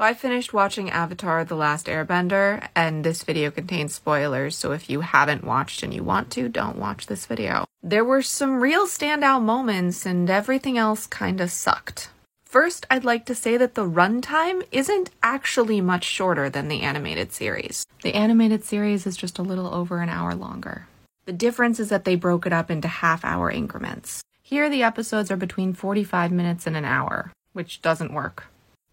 So I finished watching Avatar The Last Airbender, and this video contains spoilers, so if you haven't watched and you want to, don't watch this video. There were some real standout moments, and everything else kinda sucked. First, I'd like to say that the runtime isn't actually much shorter than the animated series. The animated series is just a little over an hour longer. The difference is that they broke it up into half hour increments. Here, the episodes are between 45 minutes and an hour, which doesn't work.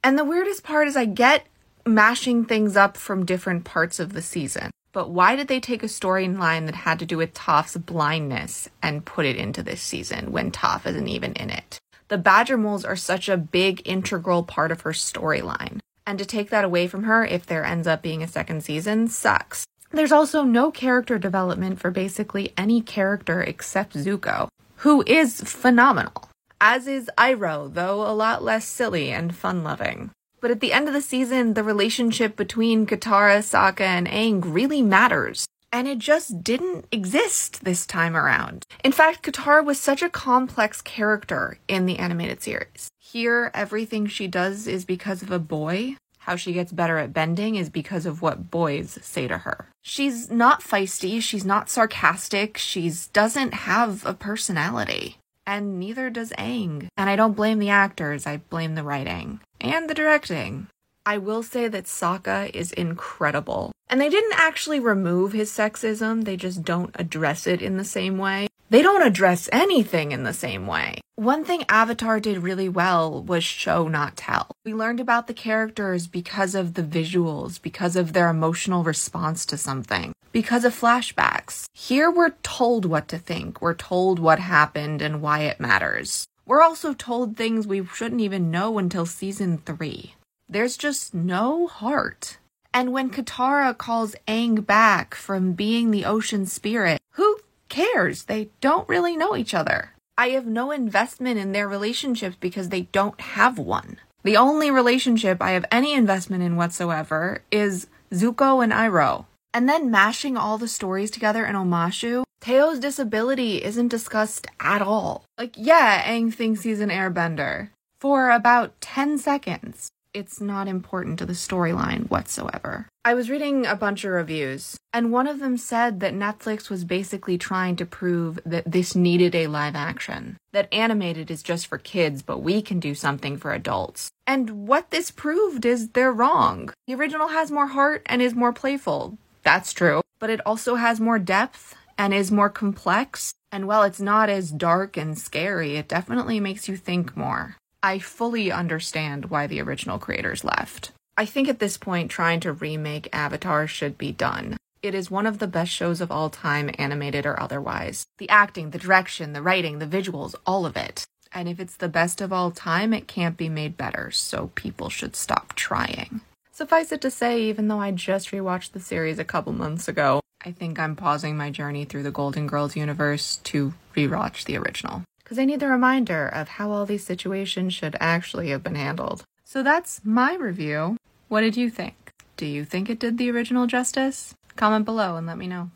And the weirdest part is I get mashing things up from different parts of the season. But why did they take a storyline that had to do with Toph's blindness and put it into this season when Toph isn't even in it? The Badger Moles are such a big integral part of her storyline. And to take that away from her if there ends up being a second season sucks. There's also no character development for basically any character except Zuko, who is phenomenal as is Iroh, though a lot less silly and fun loving. But at the end of the season, the relationship between Katara, Sokka, and Aang really matters. And it just didn't exist this time around. In fact, Katara was such a complex character in the animated series. Here, everything she does is because of a boy. How she gets better at bending is because of what boys say to her. She's not feisty, she's not sarcastic, she doesn't have a personality and neither does Aang. And I don't blame the actors, I blame the writing and the directing. I will say that Sokka is incredible. And they didn't actually remove his sexism, they just don't address it in the same way. They don't address anything in the same way. One thing Avatar did really well was show, not tell. We learned about the characters because of the visuals, because of their emotional response to something because of flashbacks. Here we're told what to think, we're told what happened and why it matters. We're also told things we shouldn't even know until season 3. There's just no heart. And when Katara calls Aang back from being the ocean spirit, who cares? They don't really know each other. I have no investment in their relationships because they don't have one. The only relationship I have any investment in whatsoever is Zuko and Iroh. And then mashing all the stories together in Omashu, Teo's disability isn't discussed at all. Like, yeah, Aang thinks he's an airbender for about 10 seconds. It's not important to the storyline whatsoever. I was reading a bunch of reviews, and one of them said that Netflix was basically trying to prove that this needed a live action. That animated is just for kids, but we can do something for adults. And what this proved is they're wrong. The original has more heart and is more playful. That's true. But it also has more depth and is more complex. And while it's not as dark and scary, it definitely makes you think more. I fully understand why the original creators left. I think at this point, trying to remake Avatar should be done. It is one of the best shows of all time, animated or otherwise. The acting, the direction, the writing, the visuals, all of it. And if it's the best of all time, it can't be made better, so people should stop trying. Suffice it to say, even though I just rewatched the series a couple months ago, I think I'm pausing my journey through the Golden Girls universe to rewatch the original. Because I need the reminder of how all these situations should actually have been handled. So that's my review. What did you think? Do you think it did the original justice? Comment below and let me know.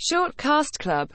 Short Cast Club